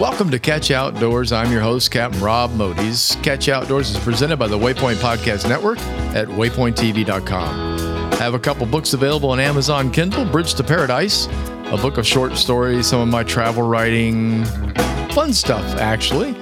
Welcome to Catch Outdoors. I'm your host, Captain Rob Modis. Catch Outdoors is presented by the Waypoint Podcast Network at waypointtv.com. I have a couple books available on Amazon Kindle Bridge to Paradise, a book of short stories, some of my travel writing, fun stuff, actually.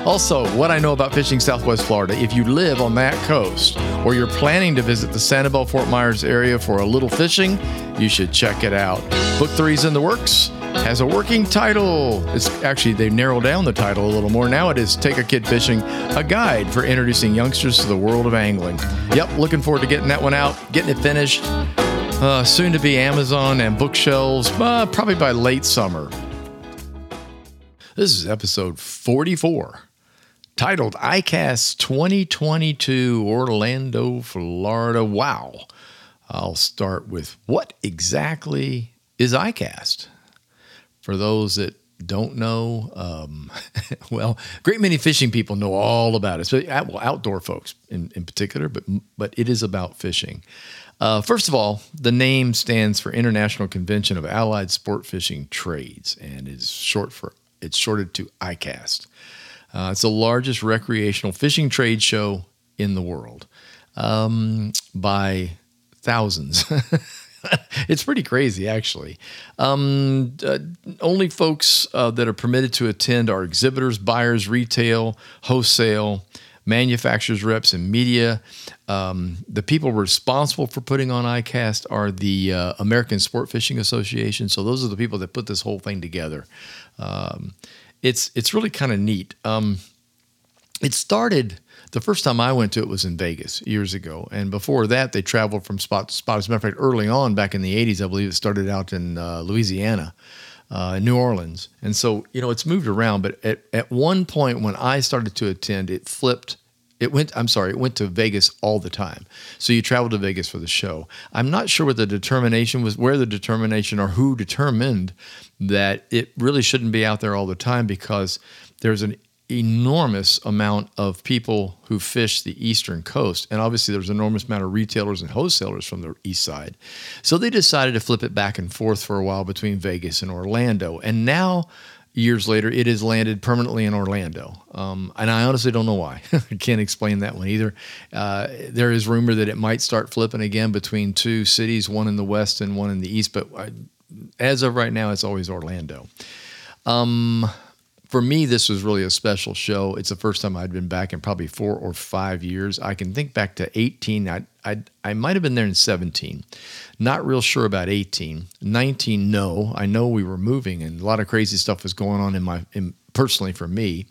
also, what I know about fishing Southwest Florida. If you live on that coast or you're planning to visit the Sanibel Fort Myers area for a little fishing, you should check it out. Book three's in the works has a working title. It's actually they've narrowed down the title a little more. Now it is Take a Kid Fishing, a guide for introducing youngsters to the world of angling. Yep, looking forward to getting that one out, getting it finished. Uh, soon to be Amazon and bookshelves, uh, probably by late summer. This is episode 44, titled ICAST 2022 Orlando, Florida. Wow. I'll start with what exactly is ICAST? For those that don't know, um, well, great many fishing people know all about it, so, well, outdoor folks in, in particular, but but it is about fishing. Uh, first of all, the name stands for International Convention of Allied Sport Fishing Trades, and is short for it's shorted to ICAST. Uh, it's the largest recreational fishing trade show in the world um, by thousands. it's pretty crazy, actually. Um, uh, only folks uh, that are permitted to attend are exhibitors, buyers, retail, wholesale, manufacturers, reps, and media. Um, the people responsible for putting on ICAST are the uh, American Sport Fishing Association. So those are the people that put this whole thing together. Um, it's it's really kind of neat. Um, it started the first time I went to it was in Vegas years ago, and before that, they traveled from spot to spot. As a matter of fact, early on, back in the '80s, I believe it started out in uh, Louisiana, uh, New Orleans, and so you know it's moved around. But at at one point when I started to attend, it flipped. It went. I'm sorry. It went to Vegas all the time. So you traveled to Vegas for the show. I'm not sure what the determination was, where the determination or who determined that it really shouldn't be out there all the time because there's an enormous amount of people who fish the eastern coast. And obviously there's an enormous amount of retailers and wholesalers from the east side. So they decided to flip it back and forth for a while between vegas and orlando. And now years later it has landed permanently in orlando. Um, and i honestly don't know why. I can't explain that one either. Uh, there is rumor that it might start flipping again between two cities one in the west and one in the east. But I, as of right now it's always orlando. Um, for me, this was really a special show. It's the first time I'd been back in probably four or five years. I can think back to 18. I, I, I might have been there in 17. Not real sure about 18. 19, no. I know we were moving and a lot of crazy stuff was going on in my, in, personally for me.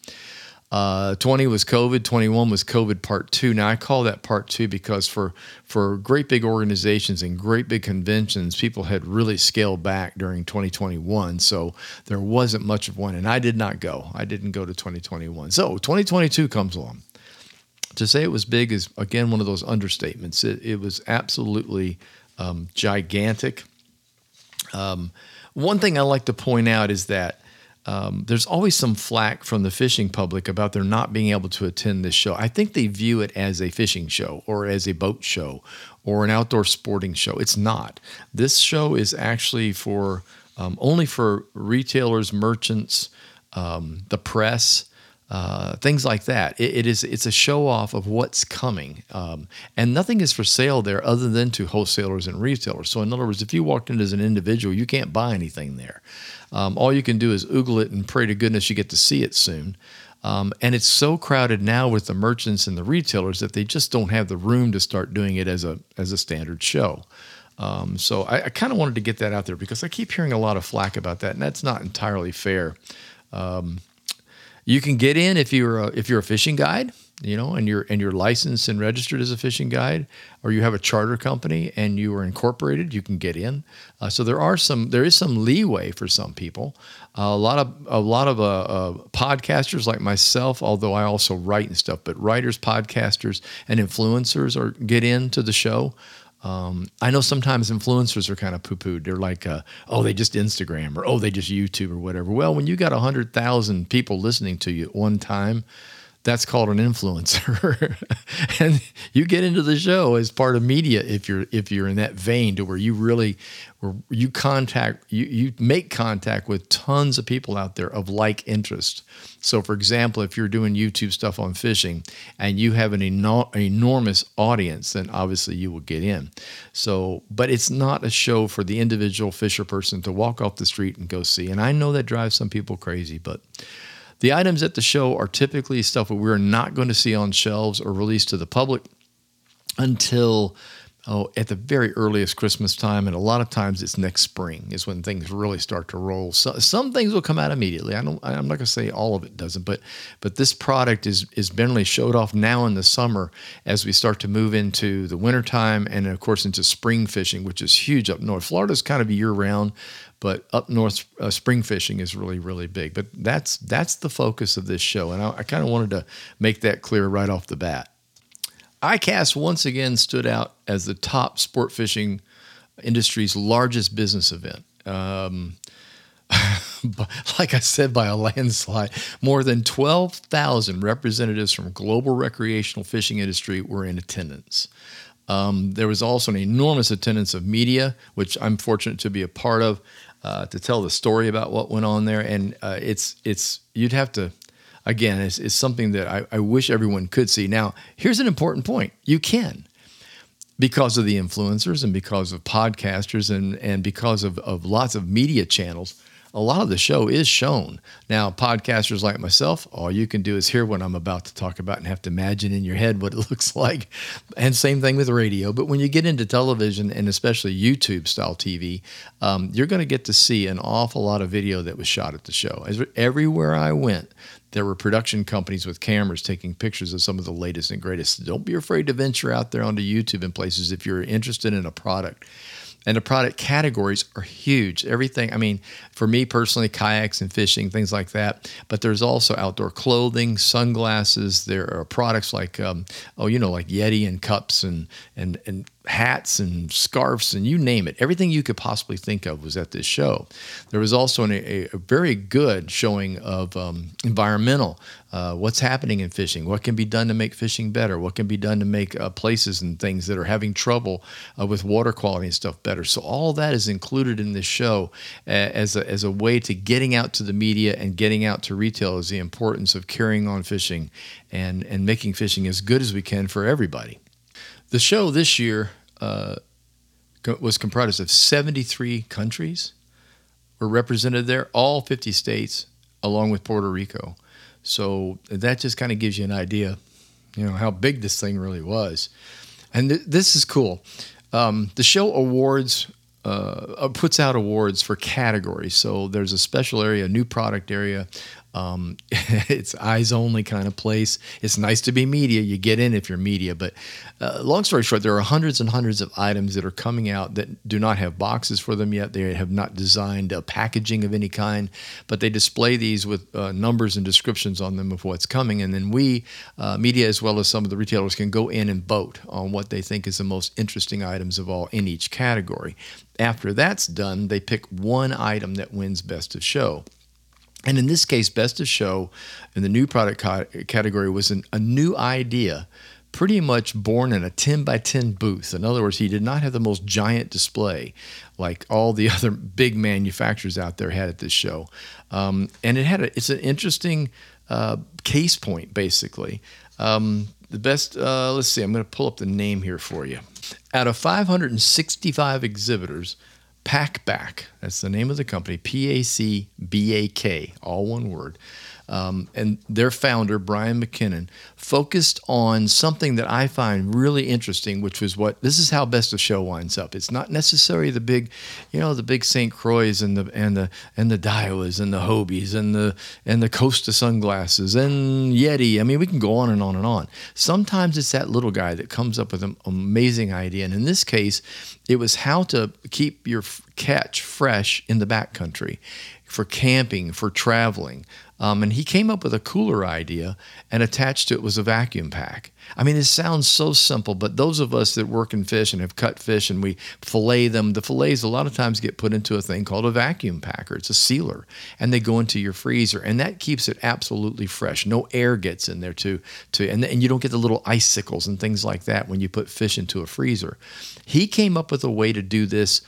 Uh, 20 was COVID, 21 was COVID part two. Now I call that part two because for for great big organizations and great big conventions, people had really scaled back during 2021. So there wasn't much of one. And I did not go. I didn't go to 2021. So 2022 comes along. To say it was big is again one of those understatements. It, it was absolutely um, gigantic. Um, one thing I like to point out is that um, there's always some flack from the fishing public about their not being able to attend this show. I think they view it as a fishing show or as a boat show or an outdoor sporting show. It's not. This show is actually for um, only for retailers, merchants, um, the press. Uh, things like that. It, it is it's a show off of what's coming, um, and nothing is for sale there other than to wholesalers and retailers. So in other words, if you walked in as an individual, you can't buy anything there. Um, all you can do is oogle it and pray to goodness you get to see it soon. Um, and it's so crowded now with the merchants and the retailers that they just don't have the room to start doing it as a as a standard show. Um, so I, I kind of wanted to get that out there because I keep hearing a lot of flack about that, and that's not entirely fair. Um, you can get in if you're a, if you're a fishing guide you know, and you're and you're licensed and registered as a fishing guide, or you have a charter company and you are incorporated, you can get in. Uh, so there are some there is some leeway for some people. Uh, a lot of a lot of uh, uh, podcasters like myself, although I also write and stuff, but writers, podcasters, and influencers are get into the show. Um, I know sometimes influencers are kind of poo pooed. They're like, uh, oh, they just Instagram or oh, they just YouTube or whatever. Well, when you got 100,000 people listening to you at one time, that's called an influencer. And you get into the show as part of media if you're if you're in that vein to where you really where you contact you you make contact with tons of people out there of like interest. So for example if you're doing youtube stuff on fishing and you have an eno- enormous audience then obviously you will get in. So but it's not a show for the individual fisher person to walk off the street and go see. And i know that drives some people crazy but the items at the show are typically stuff that we're not going to see on shelves or released to the public until oh at the very earliest Christmas time, and a lot of times it's next spring is when things really start to roll. So, some things will come out immediately. I don't. I'm not going to say all of it doesn't, but but this product is is generally showed off now in the summer as we start to move into the wintertime and of course into spring fishing, which is huge up north. Florida's kind of year round but up north uh, spring fishing is really really big but that's that's the focus of this show and i, I kind of wanted to make that clear right off the bat icast once again stood out as the top sport fishing industry's largest business event um, like I said, by a landslide, more than 12,000 representatives from global recreational fishing industry were in attendance. Um, there was also an enormous attendance of media, which I'm fortunate to be a part of uh, to tell the story about what went on there. And uh, it's it's you'd have to again, it's, something that I, I wish everyone could see. Now, here's an important point: you can because of the influencers and because of podcasters and and because of, of lots of media channels a lot of the show is shown. Now, podcasters like myself, all you can do is hear what I'm about to talk about and have to imagine in your head what it looks like. And same thing with radio. But when you get into television and especially YouTube style TV, um, you're going to get to see an awful lot of video that was shot at the show. As, everywhere I went, there were production companies with cameras taking pictures of some of the latest and greatest. Don't be afraid to venture out there onto YouTube and places if you're interested in a product. And the product categories are huge. Everything, I mean, for me personally, kayaks and fishing, things like that. But there's also outdoor clothing, sunglasses. There are products like, um, oh, you know, like Yeti and cups and, and, and hats and scarves and you name it. Everything you could possibly think of was at this show. There was also an, a, a, very good showing of um, environmental, uh, what's happening in fishing, what can be done to make fishing better, what can be done to make uh, places and things that are having trouble uh, with water quality and stuff better. So all that is included in this show as a, as a way to getting out to the media and getting out to retail is the importance of carrying on fishing and, and making fishing as good as we can for everybody. The show this year uh, was comprised of 73 countries were represented there, all 50 states, along with Puerto Rico. So that just kind of gives you an idea, you know, how big this thing really was. And th- this is cool. Um, the show awards uh, puts out awards for categories. So there's a special area, a new product area, um, it's eyes only kind of place. It's nice to be media. You get in if you're media. But uh, long story short, there are hundreds and hundreds of items that are coming out that do not have boxes for them yet. They have not designed a packaging of any kind, but they display these with uh, numbers and descriptions on them of what's coming. And then we, uh, media, as well as some of the retailers, can go in and vote on what they think is the most interesting items of all in each category. After that's done, they pick one item that wins best of show. And in this case, Best of Show in the new product category was an, a new idea, pretty much born in a 10 by 10 booth. In other words, he did not have the most giant display like all the other big manufacturers out there had at this show. Um, and it had a, it's an interesting uh, case point, basically. Um, the best, uh, let's see, I'm going to pull up the name here for you. Out of 565 exhibitors, PacBak, that's the name of the company, P A C B A K, all one word. Um, and their founder, Brian McKinnon, focused on something that I find really interesting, which was what this is how Best of Show winds up. It's not necessarily the big, you know, the big St. Croix and the and the and the Daiwas and the Hobies and the and the Costa sunglasses and Yeti. I mean, we can go on and on and on. Sometimes it's that little guy that comes up with an amazing idea, and in this case, it was how to keep your catch fresh in the backcountry for camping, for traveling. Um, and he came up with a cooler idea, and attached to it was a vacuum pack. I mean, it sounds so simple, but those of us that work in fish and have cut fish and we fillet them, the fillets a lot of times get put into a thing called a vacuum packer. It's a sealer, and they go into your freezer, and that keeps it absolutely fresh. No air gets in there to to, and, and you don't get the little icicles and things like that when you put fish into a freezer. He came up with a way to do this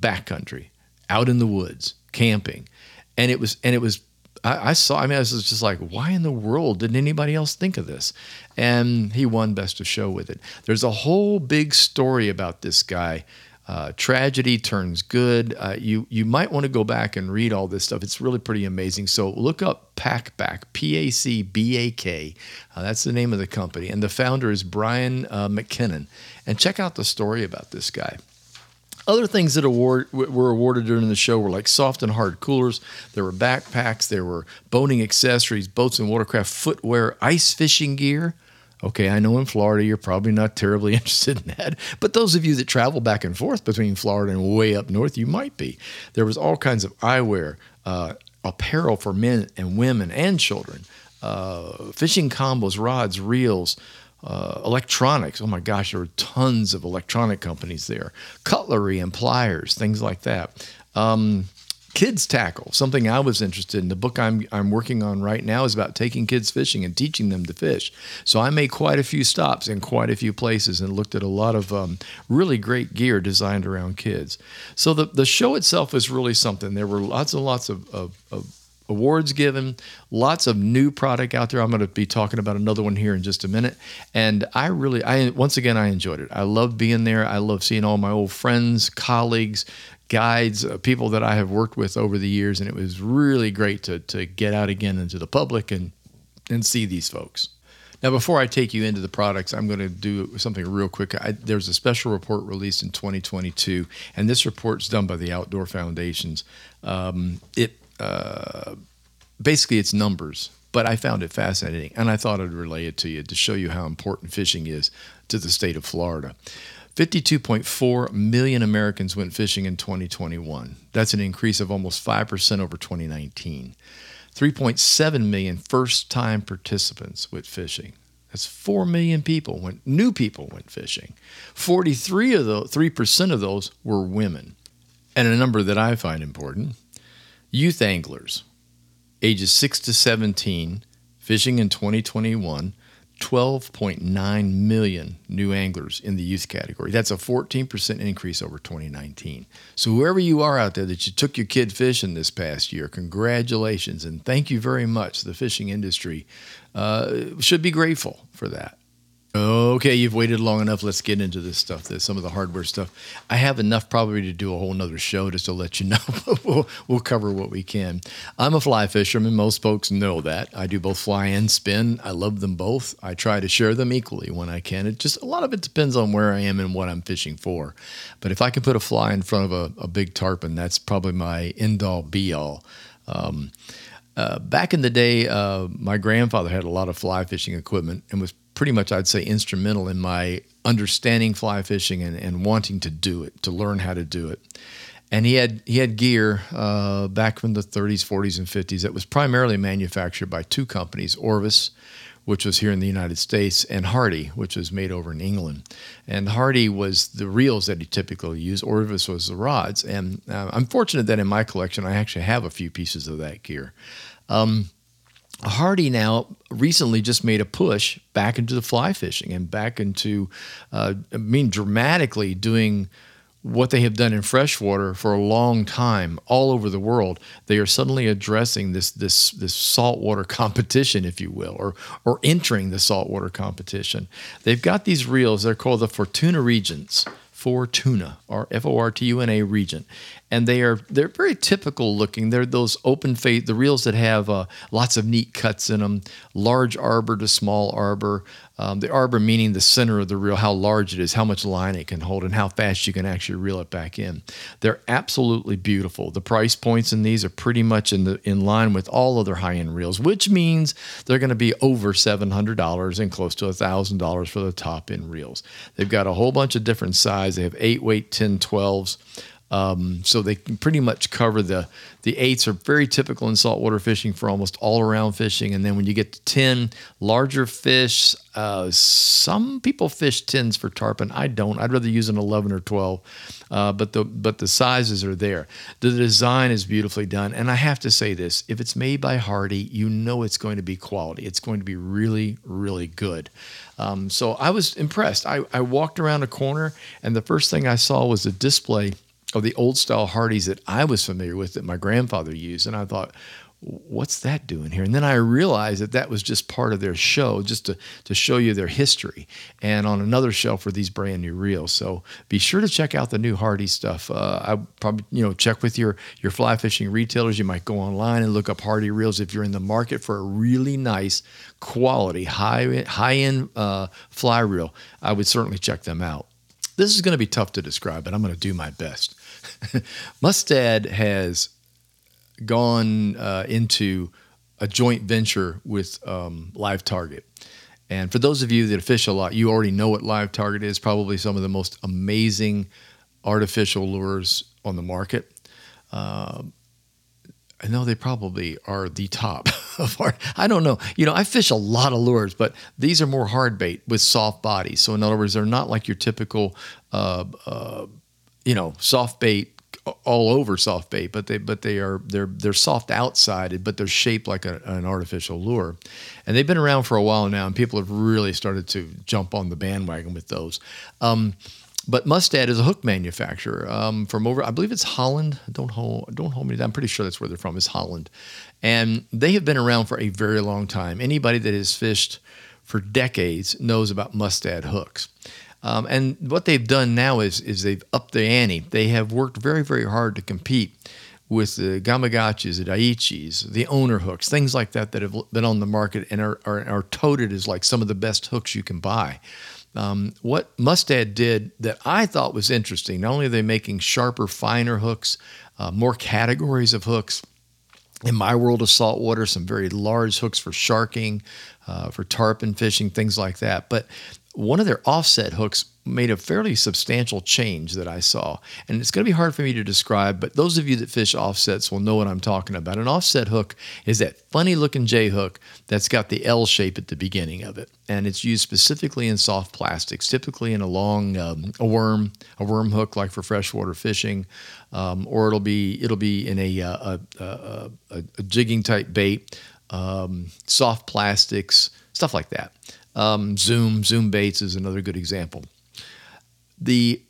backcountry, out in the woods, camping, and it was and it was I, I, saw. I mean, I was just like, why in the world didn't anybody else think of this? And he won Best of Show with it. There's a whole big story about this guy. Uh, tragedy turns good. Uh, you you might want to go back and read all this stuff. It's really pretty amazing. So look up PacBak, P A C B A K. Uh, that's the name of the company, and the founder is Brian uh, McKinnon. And check out the story about this guy. Other things that award, were awarded during the show were like soft and hard coolers. There were backpacks. There were boating accessories, boats and watercraft footwear, ice fishing gear. Okay, I know in Florida you're probably not terribly interested in that, but those of you that travel back and forth between Florida and way up north, you might be. There was all kinds of eyewear, uh, apparel for men and women and children, uh, fishing combos, rods, reels, uh, electronics. Oh my gosh, there are tons of electronic companies there. Cutlery and pliers, things like that. Um, kids tackle, something I was interested in. The book I'm I'm working on right now is about taking kids fishing and teaching them to fish. So I made quite a few stops in quite a few places and looked at a lot of um, really great gear designed around kids. So the the show itself was really something. There were lots and lots of, of, of awards given, lots of new product out there. I'm going to be talking about another one here in just a minute. And I really, I once again, I enjoyed it. I love being there. I love seeing all my old friends, colleagues, guides, uh, people that I have worked with over the years, and it was really great to to get out again into the public and and see these folks. Now, before I take you into the products, I'm going to do something real quick. I, there's a special report released in 2022, and this report is done by the Outdoor Foundations. Um, it uh, basically it's numbers, but I found it fascinating, and I thought I'd relay it to you to show you how important fishing is to the state of Florida. 52.4 million Americans went fishing in 2021. That's an increase of almost 5% over 2019. 3.7 million first time participants went fishing. That's 4 million people went new people went fishing. 43 of those 3% of those were women. And a number that I find important, Youth anglers, ages 6 to 17, fishing in 2021, 12.9 million new anglers in the youth category. That's a 14% increase over 2019. So, whoever you are out there that you took your kid fishing this past year, congratulations and thank you very much. The fishing industry uh, should be grateful for that. Okay, you've waited long enough. Let's get into this stuff. This some of the hardware stuff. I have enough probably to do a whole nother show just to let you know. we'll, we'll cover what we can. I'm a fly fisherman. Most folks know that. I do both fly and spin. I love them both. I try to share them equally when I can. It just a lot of it depends on where I am and what I'm fishing for. But if I can put a fly in front of a, a big tarpon, that's probably my end all be all. Um, uh, back in the day, uh, my grandfather had a lot of fly fishing equipment and was pretty much, I'd say, instrumental in my understanding fly fishing and, and wanting to do it, to learn how to do it. And he had he had gear uh, back from the 30s, 40s, and 50s that was primarily manufactured by two companies, Orvis, which was here in the United States, and Hardy, which was made over in England. And Hardy was the reels that he typically used. Orvis was the rods. And uh, I'm fortunate that in my collection I actually have a few pieces of that gear. Um, Hardy now recently just made a push back into the fly fishing and back into, uh, I mean, dramatically doing what they have done in freshwater for a long time all over the world. They are suddenly addressing this this this saltwater competition, if you will, or or entering the saltwater competition. They've got these reels. They're called the Fortuna Regents. Fortuna, or F O R T U N A Regent, and they are they're very typical looking. They're those open face the reels that have uh, lots of neat cuts in them, large arbor to small arbor. Um, the arbor meaning the center of the reel, how large it is, how much line it can hold, and how fast you can actually reel it back in. They're absolutely beautiful. The price points in these are pretty much in the in line with all other high end reels, which means they're going to be over seven hundred dollars and close to thousand dollars for the top end reels. They've got a whole bunch of different size. They have eight weight 10 12s. Um, so they can pretty much cover the the eights are very typical in saltwater fishing for almost all around fishing. And then when you get to 10, larger fish, uh, some people fish 10s for tarpon. I don't. I'd rather use an 11 or 12. Uh, but the but the sizes are there. The design is beautifully done. And I have to say this if it's made by Hardy, you know it's going to be quality. It's going to be really, really good. Um, so I was impressed. I, I walked around a corner, and the first thing I saw was a display of the old style Hardys that I was familiar with that my grandfather used. And I thought, what's that doing here? And then I realized that that was just part of their show, just to, to show you their history. And on another shelf were these brand new reels. So be sure to check out the new Hardy stuff. Uh, I probably, you know, check with your, your fly fishing retailers. You might go online and look up Hardy reels if you're in the market for a really nice quality, high, high end uh, fly reel. I would certainly check them out. This is going to be tough to describe, but I'm going to do my best. Mustad has gone uh, into a joint venture with um, Live Target. And for those of you that fish a lot, you already know what Live Target is. Probably some of the most amazing artificial lures on the market. Uh, I know they probably are the top of. I don't know. You know, I fish a lot of lures, but these are more hard bait with soft bodies. So in other words, they're not like your typical, uh, uh, you know, soft bait all over soft bait, but they but they are they're they're soft outside, but they're shaped like a, an artificial lure, and they've been around for a while now, and people have really started to jump on the bandwagon with those. Um, but Mustad is a hook manufacturer um, from over, I believe it's Holland. Don't hold, don't hold me. I'm pretty sure that's where they're from. Is Holland, and they have been around for a very long time. Anybody that has fished for decades knows about Mustad hooks. Um, and what they've done now is is they've upped the ante. They have worked very very hard to compete with the Gamakatsus, the Daiichis, the owner hooks, things like that that have been on the market and are, are, are touted as like some of the best hooks you can buy. Um, what Mustad did that I thought was interesting, not only are they making sharper, finer hooks, uh, more categories of hooks. In my world of saltwater, some very large hooks for sharking, uh, for tarpon fishing, things like that. But one of their offset hooks made a fairly substantial change that I saw. And it's going to be hard for me to describe, but those of you that fish offsets will know what I'm talking about. An offset hook is that funny looking J hook that's got the L shape at the beginning of it. And it's used specifically in soft plastics, typically in a long um, a worm, a worm hook like for freshwater fishing, um, or it'll be it'll be in a, uh, a, a, a, a jigging type bait, um, soft plastics, stuff like that. Um, Zoom, Zoom baits is another good example. The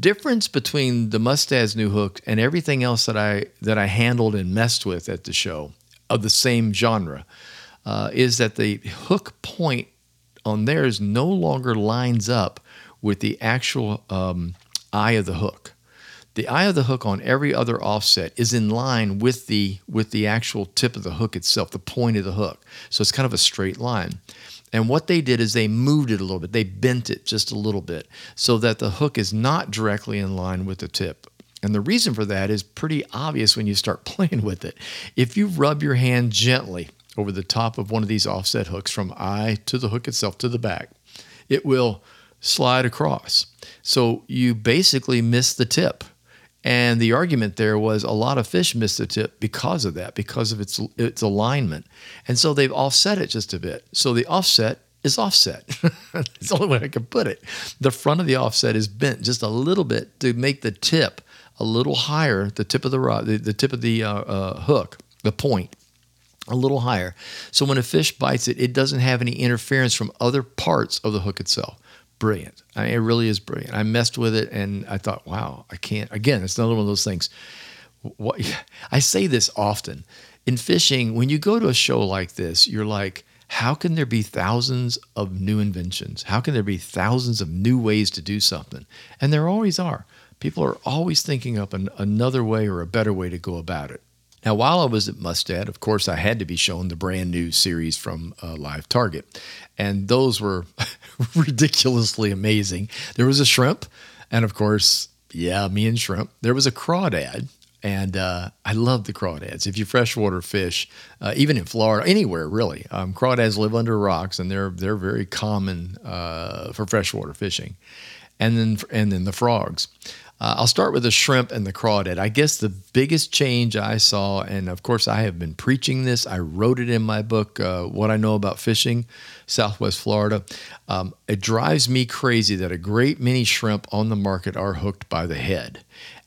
difference between the Mustad's new hook and everything else that I that I handled and messed with at the show of the same genre uh, is that the hook point on theirs no longer lines up with the actual um, eye of the hook. The eye of the hook on every other offset is in line with the with the actual tip of the hook itself, the point of the hook. So it's kind of a straight line. And what they did is they moved it a little bit. They bent it just a little bit so that the hook is not directly in line with the tip. And the reason for that is pretty obvious when you start playing with it. If you rub your hand gently over the top of one of these offset hooks from eye to the hook itself to the back, it will slide across. So you basically miss the tip. And the argument there was a lot of fish miss the tip because of that, because of its its alignment. And so they've offset it just a bit. So the offset is offset. That's the only way I can put it. The front of the offset is bent just a little bit to make the tip a little higher, the tip of the rod, the, the tip of the uh, uh, hook, the point, a little higher. So when a fish bites it, it doesn't have any interference from other parts of the hook itself brilliant. I mean, it really is brilliant. I messed with it and I thought, wow, I can't. Again, it's another one of those things. What, I say this often in fishing. When you go to a show like this, you're like, how can there be thousands of new inventions? How can there be thousands of new ways to do something? And there always are. People are always thinking up an, another way or a better way to go about it. Now, while I was at Mustad, of course, I had to be shown the brand new series from uh, Live Target. And those were ridiculously amazing. There was a shrimp, and of course, yeah, me and shrimp. There was a crawdad, and uh, I love the crawdads. If you freshwater fish, uh, even in Florida, anywhere really, um, crawdads live under rocks, and they're they're very common uh, for freshwater fishing. And then and then the frogs. Uh, I'll start with the shrimp and the crawdad. I guess the biggest change I saw, and of course I have been preaching this. I wrote it in my book, uh, "What I Know About Fishing, Southwest Florida." Um, it drives me crazy that a great many shrimp on the market are hooked by the head.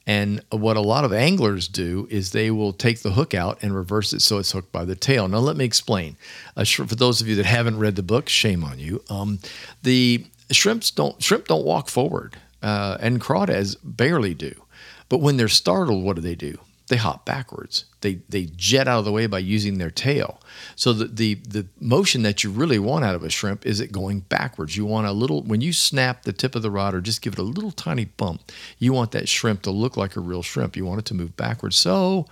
And what a lot of anglers do is they will take the hook out and reverse it so it's hooked by the tail. Now, let me explain. Uh, for those of you that haven't read the book, shame on you. Um, the shrimps don't shrimp don't walk forward, uh, and crawdads barely do. But when they're startled, what do they do? They hop backwards. They they jet out of the way by using their tail. So the, the the motion that you really want out of a shrimp is it going backwards. You want a little when you snap the tip of the rod or just give it a little tiny bump. You want that shrimp to look like a real shrimp. You want it to move backwards. So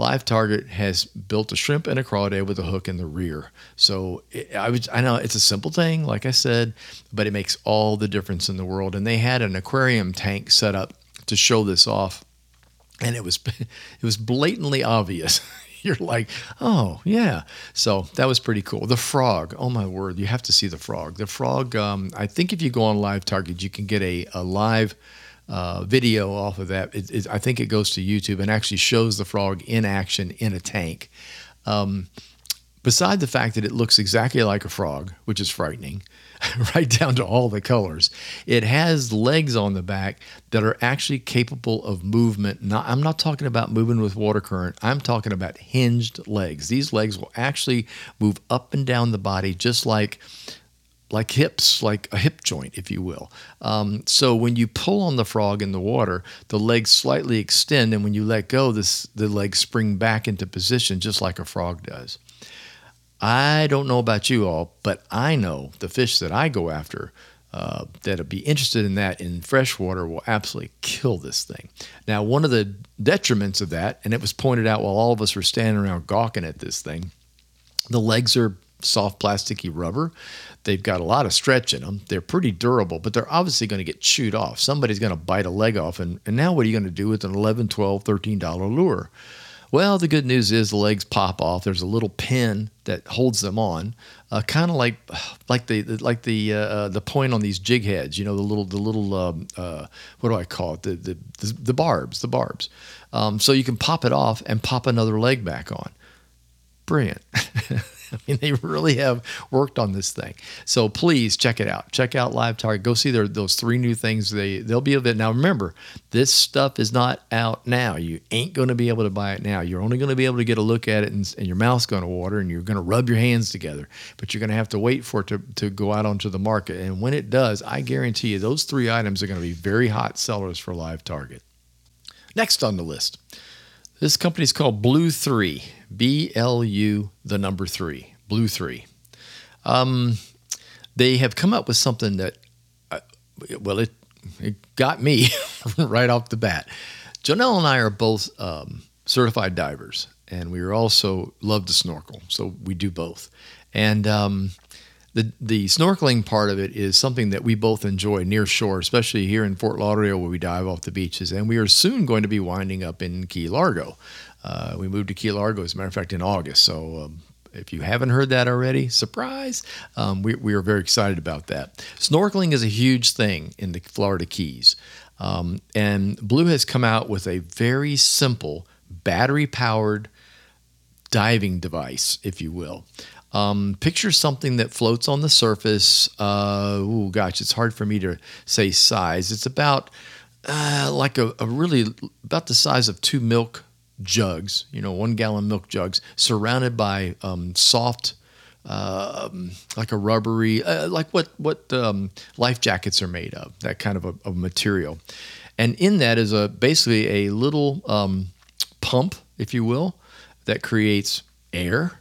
Live Target has built a shrimp and a crawdad with a hook in the rear. So it, I was I know it's a simple thing, like I said, but it makes all the difference in the world. And they had an aquarium tank set up to show this off, and it was it was blatantly obvious. You're like, oh yeah. So that was pretty cool. The frog, oh my word, you have to see the frog. The frog. Um, I think if you go on Live Target, you can get a, a live uh, video off of that. It, it, I think it goes to YouTube and actually shows the frog in action in a tank. Um, beside the fact that it looks exactly like a frog, which is frightening, right down to all the colors, it has legs on the back that are actually capable of movement. Not, I'm not talking about moving with water current. I'm talking about hinged legs. These legs will actually move up and down the body just like like hips, like a hip joint, if you will. Um, so when you pull on the frog in the water, the legs slightly extend, and when you let go, this the legs spring back into position, just like a frog does. I don't know about you all, but I know the fish that I go after uh, that'll be interested in that in freshwater will absolutely kill this thing. Now, one of the detriments of that, and it was pointed out while all of us were standing around gawking at this thing, the legs are soft plasticky rubber. They've got a lot of stretch in them. They're pretty durable, but they're obviously going to get chewed off. Somebody's going to bite a leg off. And, and now what are you going to do with an 11 12 $13 lure? Well, the good news is the legs pop off. There's a little pin that holds them on, uh, kind of like like the like the uh, the point on these jig heads. You know, the little the little um, uh, what do I call it? The the the, the barbs, the barbs. Um, so you can pop it off and pop another leg back on. Brilliant. I mean, they really have worked on this thing. So please check it out. Check out Live Target. Go see their those three new things. They they'll be a bit now. Remember, this stuff is not out now. You ain't going to be able to buy it now. You're only going to be able to get a look at it, and, and your mouth's going to water, and you're going to rub your hands together. But you're going to have to wait for it to to go out onto the market. And when it does, I guarantee you, those three items are going to be very hot sellers for Live Target. Next on the list. This company is called Blu3, B L U, the number three, Blu3. Um, they have come up with something that, uh, well, it, it got me right off the bat. Janelle and I are both um, certified divers, and we also love to snorkel, so we do both. And um, the the snorkeling part of it is something that we both enjoy near shore, especially here in Fort Lauderdale where we dive off the beaches. And we are soon going to be winding up in Key Largo. Uh, we moved to Key Largo, as a matter of fact, in August. So um, if you haven't heard that already, surprise! Um, we, we are very excited about that. Snorkeling is a huge thing in the Florida Keys. Um, and Blue has come out with a very simple battery powered diving device, if you will. Um, picture something that floats on the surface. Uh, oh gosh, it's hard for me to say size. It's about uh, like a, a, really about the size of two milk jugs, you know, one gallon milk jugs, surrounded by um, soft, uh, like a rubbery, uh, like what what um, life jackets are made of, that kind of a, of material. And in that is a basically a little um, pump, if you will, that creates air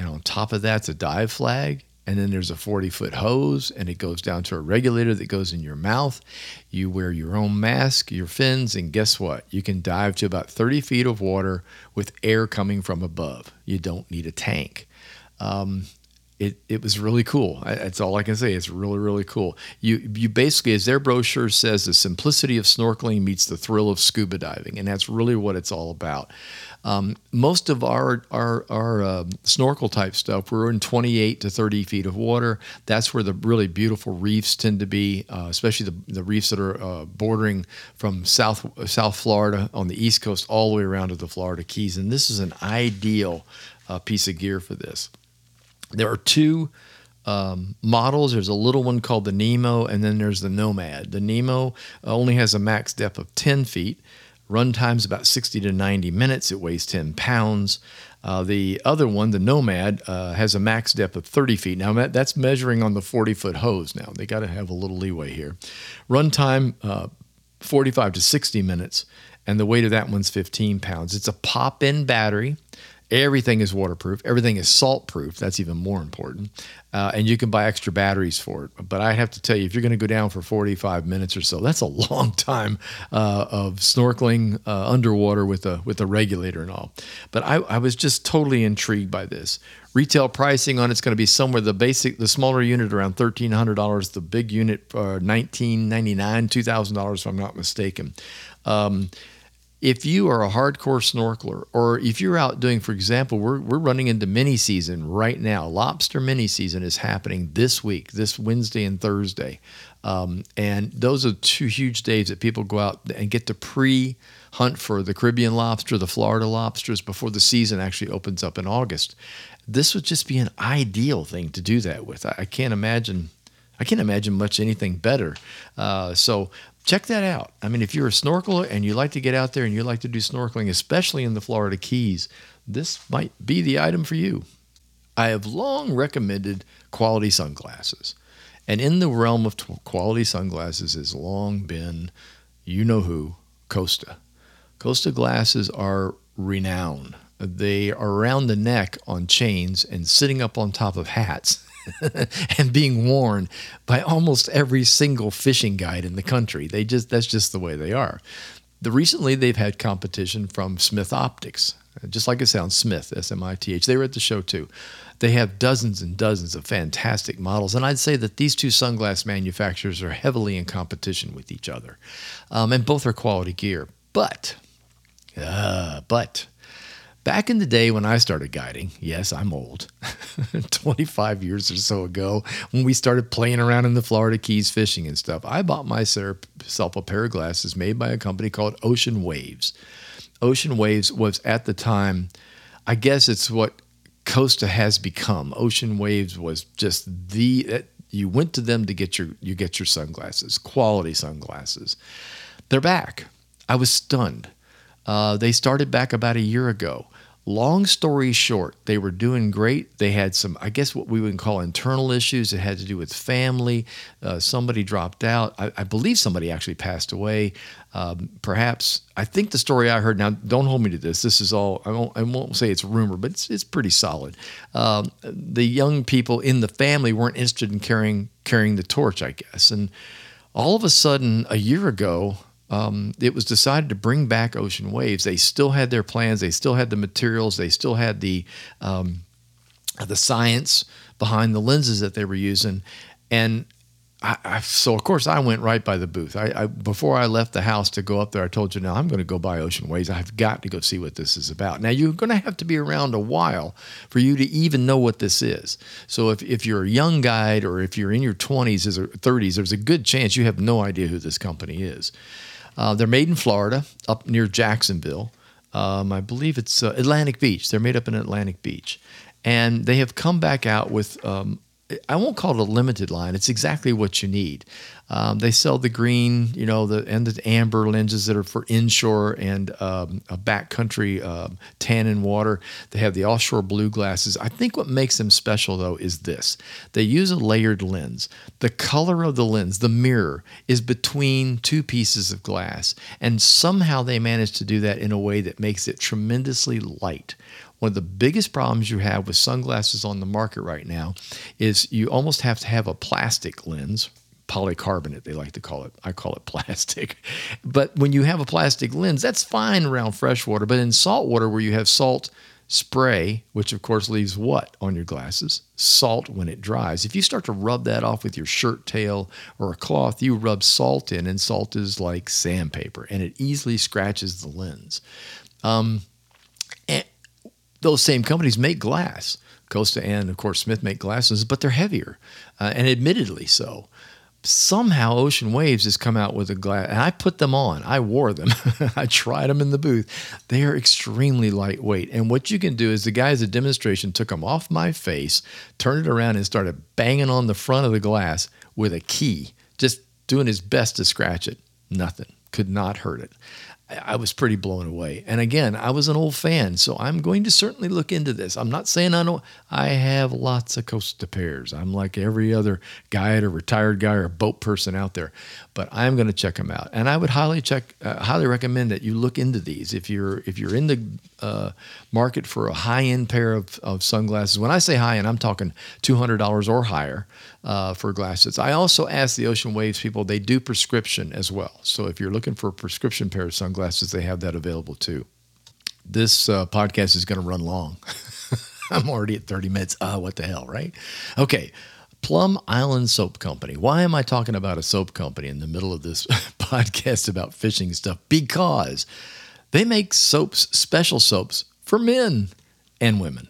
and on top of that's a dive flag. And then there's a 40 foot hose, and it goes down to a regulator that goes in your mouth. You wear your own mask, your fins, and guess what? You can dive to about 30 feet of water with air coming from above. You don't need a tank. Um, it, it was really cool. That's all I can say. It's really, really cool. You you basically, as their brochure says, the simplicity of snorkeling meets the thrill of scuba diving, and that's really what it's all about. Um, most of our our, our uh, snorkel type stuff, we're in 28 to 30 feet of water. That's where the really beautiful reefs tend to be, uh, especially the, the reefs that are uh, bordering from South South Florida on the East Coast all the way around to the Florida Keys. And this is an ideal uh, piece of gear for this. There are two um, models. There's a little one called the Nemo, and then there's the Nomad. The Nemo only has a max depth of 10 feet. Run time's about 60 to 90 minutes. It weighs 10 pounds. Uh, the other one, the Nomad, uh, has a max depth of 30 feet. Now, that's measuring on the 40 foot hose. Now, they got to have a little leeway here. Run time, uh, 45 to 60 minutes, and the weight of that one's 15 pounds. It's a pop in battery. Everything is waterproof. Everything is salt proof. That's even more important. Uh, and you can buy extra batteries for it. But I have to tell you, if you're going to go down for 45 minutes or so, that's a long time uh, of snorkeling uh, underwater with a with a regulator and all. But I, I was just totally intrigued by this. Retail pricing on it's going to be somewhere the basic, the smaller unit around thirteen hundred dollars, the big unit uh, nineteen ninety nine, two thousand dollars if I'm not mistaken. Um, if you are a hardcore snorkeler, or if you're out doing, for example, we're, we're running into mini season right now. Lobster mini season is happening this week, this Wednesday and Thursday. Um, and those are two huge days that people go out and get to pre hunt for the Caribbean lobster, the Florida lobsters before the season actually opens up in August. This would just be an ideal thing to do that with. I, I can't imagine. I can't imagine much anything better. Uh, so check that out. I mean, if you're a snorkeler and you like to get out there and you like to do snorkeling, especially in the Florida Keys, this might be the item for you. I have long recommended quality sunglasses. And in the realm of t- quality sunglasses has long been, you know who, Costa. Costa glasses are renowned. They are around the neck on chains and sitting up on top of hats. and being worn by almost every single fishing guide in the country. They just that's just the way they are. The recently they've had competition from Smith Optics, just like it sounds, Smith S M I T H. They were at the show too. They have dozens and dozens of fantastic models, and I'd say that these two sunglass manufacturers are heavily in competition with each other, um, and both are quality gear. But, uh, but Back in the day when I started guiding, yes, I'm old, 25 years or so ago, when we started playing around in the Florida Keys fishing and stuff, I bought myself a pair of glasses made by a company called Ocean Waves. Ocean Waves was at the time, I guess it's what Costa has become. Ocean Waves was just the you went to them to get your you get your sunglasses, quality sunglasses. They're back. I was stunned. Uh, they started back about a year ago. Long story short, they were doing great. They had some, I guess, what we would call internal issues. It had to do with family. Uh, somebody dropped out. I, I, believe somebody actually passed away. Um, perhaps, I think the story I heard, now don't hold me to this. This is all, I won't, I won't say it's rumor, but it's, it's pretty solid. Um, the young people in the family weren't interested in carrying, carrying the torch, I guess. And all of a sudden, a year ago, um, it was decided to bring back Ocean Waves. They still had their plans. They still had the materials. They still had the um, the science behind the lenses that they were using. And I, I, so of course I went right by the booth. I, I, before I left the house to go up there, I told you now I'm going to go buy Ocean Waves. I've got to go see what this is about. Now you're going to have to be around a while for you to even know what this is. So if, if you're a young guide or if you're in your 20s or 30s, there's a good chance you have no idea who this company is. Uh, they're made in Florida, up near Jacksonville. Um, I believe it's uh, Atlantic Beach. They're made up in Atlantic Beach. And they have come back out with um, I won't call it a limited line. It's exactly what you need. Um, they sell the green, you know, the and the amber lenses that are for inshore and um, a backcountry uh, tan and water. They have the offshore blue glasses. I think what makes them special though is this: they use a layered lens. The color of the lens, the mirror, is between two pieces of glass, and somehow they manage to do that in a way that makes it tremendously light. One of the biggest problems you have with sunglasses on the market right now is you almost have to have a plastic lens, polycarbonate, they like to call it. I call it plastic. But when you have a plastic lens, that's fine around freshwater. But in saltwater, where you have salt spray, which of course leaves what on your glasses? Salt when it dries. If you start to rub that off with your shirt tail or a cloth, you rub salt in, and salt is like sandpaper and it easily scratches the lens. Um, those same companies make glass. Costa and, of course, Smith make glasses, but they're heavier, uh, and admittedly so somehow Ocean Waves has come out with a glass, and I put them on. I wore them. I tried them in the booth. They are extremely lightweight. And what you can do is the guys as a demonstration took them off my face, turned it around, and started banging on the front of the glass with a key, just doing his best to scratch it. Nothing. Could not hurt it. I was pretty blown away. And again, I was an old fan, so I'm going to certainly look into this. I'm not saying I don't. I have lots of Costa pairs. I'm like every other guide or retired guy or boat person out there, but I'm going to check them out. And I would highly check, uh, highly recommend that you look into these if you're if you're in the uh, market for a high end pair of, of sunglasses. When I say high end, I'm talking $200 or higher uh, for glasses. I also ask the Ocean Waves people, they do prescription as well. So if you're looking for a prescription pair of sunglasses, they have that available too. This uh, podcast is going to run long. I'm already at 30 minutes. Ah, what the hell, right? Okay. Plum Island Soap Company. Why am I talking about a soap company in the middle of this podcast about fishing stuff? Because they make soaps, special soaps for men and women.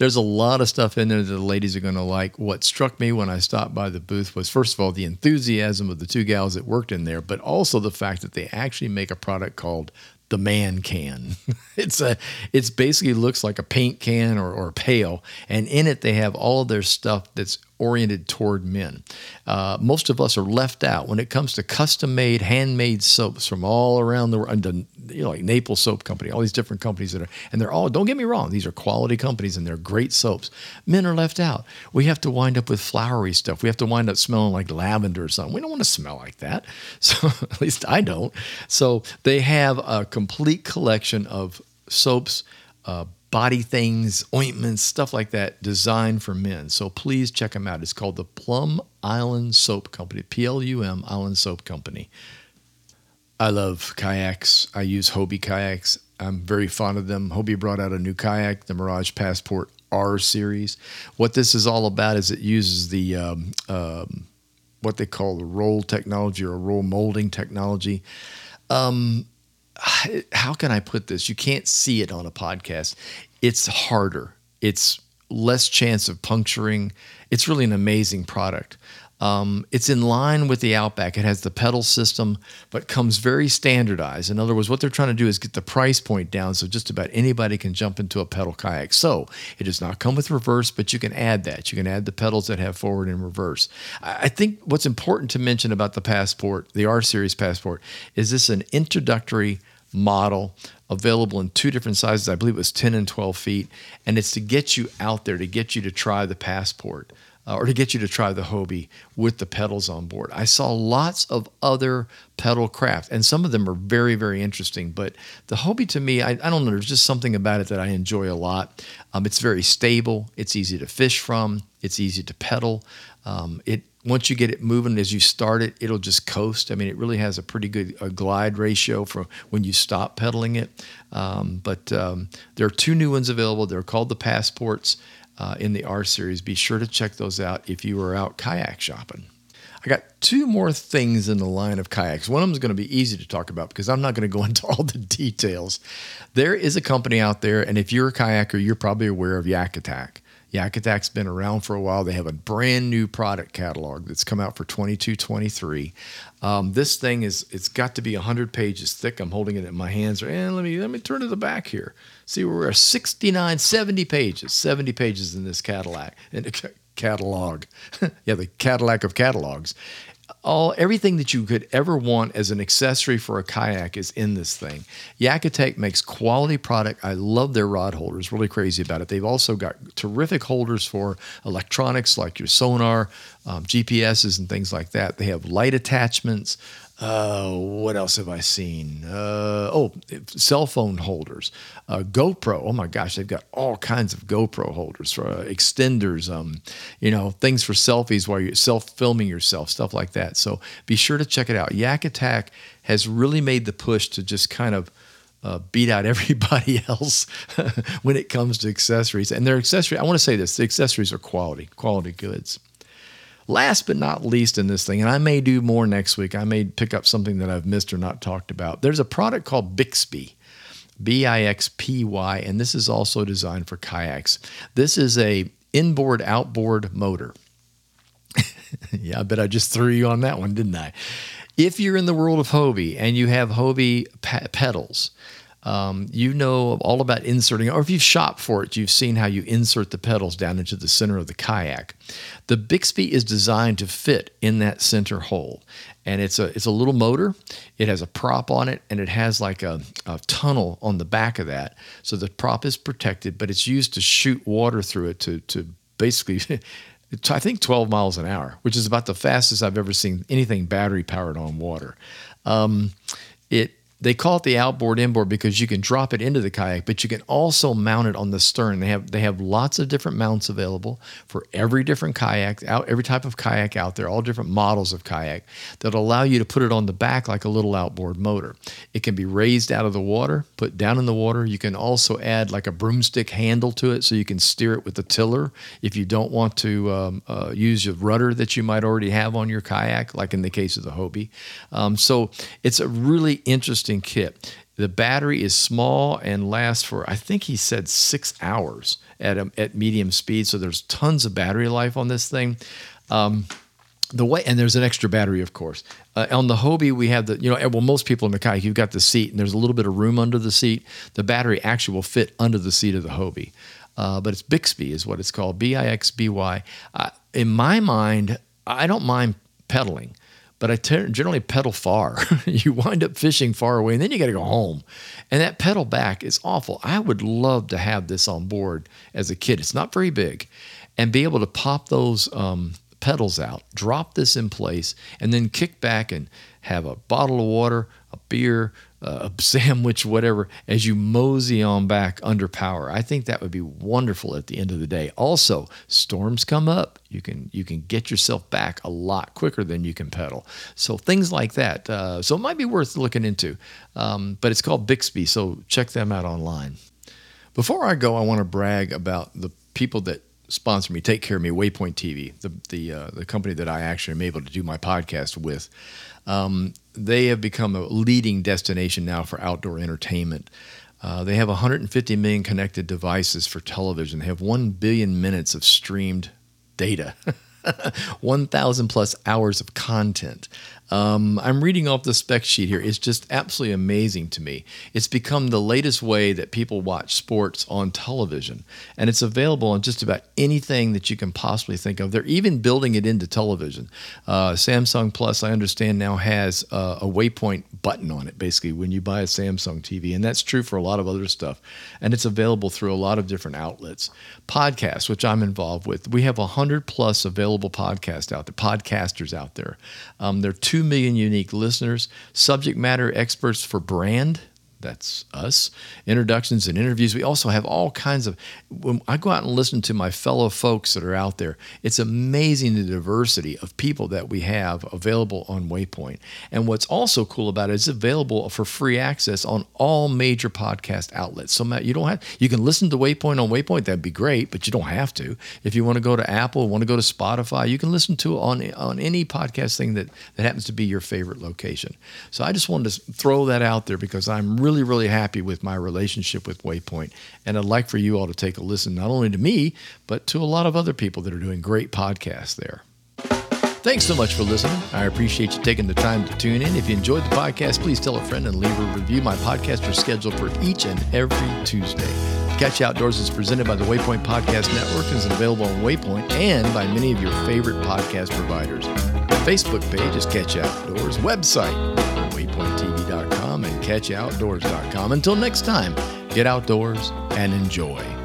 There's a lot of stuff in there that the ladies are going to like. What struck me when I stopped by the booth was, first of all, the enthusiasm of the two gals that worked in there, but also the fact that they actually make a product called the man can. it's a it's basically looks like a paint can or, or a pail, and in it they have all their stuff that's oriented toward men. Uh, most of us are left out when it comes to custom made, handmade soaps from all around the world. You know, like Naples Soap Company, all these different companies that are, and they're all, don't get me wrong, these are quality companies and they're great soaps. Men are left out. We have to wind up with flowery stuff. We have to wind up smelling like lavender or something. We don't want to smell like that. So, at least I don't. So, they have a complete collection of soaps. Uh, body things, ointments, stuff like that, designed for men. So please check them out. It's called the Plum Island Soap Company, P L U M Island Soap Company. I love kayaks. I use Hobie kayaks. I'm very fond of them. Hobie brought out a new kayak, the Mirage Passport R series. What this is all about is it uses the um, um, what they call the roll technology or roll molding technology. Um, how can I put this? You can't see it on a podcast. It's harder. It's less chance of puncturing. It's really an amazing product. Um, it's in line with the Outback. It has the pedal system, but comes very standardized. In other words, what they're trying to do is get the price point down so just about anybody can jump into a pedal kayak. So it does not come with reverse, but you can add that. You can add the pedals that have forward and reverse. I think what's important to mention about the Passport, the R Series Passport, is this an introductory model available in two different sizes. I believe it was 10 and 12 feet. And it's to get you out there, to get you to try the passport. Uh, or to get you to try the Hobie with the pedals on board. I saw lots of other pedal craft, and some of them are very, very interesting. But the Hobie to me, I, I don't know, there's just something about it that I enjoy a lot. Um, it's very stable, it's easy to fish from, it's easy to pedal. Um, it once you get it moving as you start it it'll just coast i mean it really has a pretty good a glide ratio for when you stop pedaling it um, but um, there are two new ones available they're called the passports uh, in the r series be sure to check those out if you are out kayak shopping I got two more things in the line of kayaks. One of them is going to be easy to talk about because I'm not going to go into all the details. There is a company out there, and if you're a kayaker, you're probably aware of Yak Attack. Yak Attack's been around for a while. They have a brand new product catalog that's come out for 22 23. Um, this thing is it's got to be 100 pages thick. I'm holding it in my hands. And let me let me turn to the back here. See, we're 69, 70 pages, 70 pages in this Cadillac in the catalog. yeah, the Cadillac of catalogs all everything that you could ever want as an accessory for a kayak is in this thing. Yak Attack makes quality product. I love their rod holders. Really crazy about it. They've also got terrific holders for electronics like your sonar, um, GPSs, and things like that. They have light attachments. Uh, what else have I seen? Uh, oh, cell phone holders, uh, GoPro. Oh my gosh, they've got all kinds of GoPro holders, for, uh, extenders, um, you know, things for selfies while you're self filming yourself, stuff like that. So be sure to check it out. Yak Attack has really made the push to just kind of uh, beat out everybody else when it comes to accessories. And their accessory, I want to say this: the accessories are quality, quality goods. Last but not least in this thing, and I may do more next week. I may pick up something that I've missed or not talked about. There's a product called Bixpy. B I X P Y, and this is also designed for kayaks. This is a inboard outboard motor. yeah, I bet I just threw you on that one, didn't I? If you're in the world of Hobie and you have Hobie pe- pedals, um, you know all about inserting, or if you've shopped for it, you've seen how you insert the pedals down into the center of the kayak. The Bixpy is designed to fit in that center hole, and it's a it's a little motor. It has a prop on it, and it has like a, a tunnel on the back of that, so the prop is protected, but it's used to shoot water through it to to basically. I think 12 miles an hour, which is about the fastest I've ever seen anything battery powered on water. Um, it they call it the outboard inboard because you can drop it into the kayak, but you can also mount it on the stern. They have they have lots of different mounts available for every different kayak, out every type of kayak out there, all different models of kayak that allow you to put it on the back like a little outboard motor. It can be raised out of the water, put down in the water. You can also add like a broomstick handle to it so you can steer it with the tiller if you don't want to um, uh, use your rudder that you might already have on your kayak, like in the case of the Hobie. Um, so it's a really interesting interesting kit. The battery is small and lasts for, I think he said six hours at, a, at medium speed. So there's tons of battery life on this thing. Um, the way and there's an extra battery of course uh, on the hobie we have the you know well most people in the kayak you've got the seat and there's a little bit of room under the seat the battery actually will fit under the seat of the hobie uh, but it's bixpy is what it's called b-i-x-b-y uh, in my mind i don't mind pedaling but I generally pedal far. you wind up fishing far away, and then you got to go home. And that pedal back is awful. I would love to have this on board as a kid. It's not very big, and be able to pop those um, pedals out, drop this in place, and then kick back and have a bottle of water, a beer, a sandwich, whatever, as you mosey on back under power. I think that would be wonderful at the end of the day. Also, storms come up. You can you can get yourself back a lot quicker than you can pedal. So things like that. Uh, so it might be worth looking into. Um, but it's called Bixpy, so check them out online. Before I go, I want to brag about the people that sponsor me, take care of me, Waypoint TV, the the uh, the company that I actually am able to do my podcast with. Um, they have become a leading destination now for outdoor entertainment. Uh, they have 150 million connected devices for television. They have 1 billion minutes of streamed data. 1,000 plus hours of content. Um, I'm reading off the spec sheet here. It's just absolutely amazing to me. It's become the latest way that people watch sports on television, and it's available on just about anything that you can possibly think of. They're even building it into television. Uh, Samsung Plus, I understand, now has uh, a waypoint button on it, basically, when you buy a Samsung TV, and that's true for a lot of other stuff. And it's available through a lot of different outlets. Podcasts, which I'm involved with, we have 100 plus available podcasts out there, podcasters out there. Um, there are two 2 million unique listeners, subject matter experts for brand that's us. Introductions and interviews. We also have all kinds of. When I go out and listen to my fellow folks that are out there, it's amazing the diversity of people that we have available on Waypoint. And what's also cool about it is available for free access on all major podcast outlets. So you don't have you can listen to Waypoint on Waypoint. That'd be great, but you don't have to. If you want to go to Apple, want to go to Spotify, you can listen to it on on any podcast thing that that happens to be your favorite location. So I just wanted to throw that out there because I'm really really, really happy with my relationship with Waypoint. And I'd like for you all to take a listen, not only to me, but to a lot of other people that are doing great podcasts there. Thanks so much for listening. I appreciate you taking the time to tune in. If you enjoyed the podcast, please tell a friend and leave a review. My podcasts are scheduled for each and every Tuesday. Catch Outdoors is presented by the Waypoint Podcast Network and is available on Waypoint and by many of your favorite podcast providers. The Facebook page is Catch Outdoors. Website, waypointtv.com and catchoutdoors.com. Until next time, get outdoors and enjoy.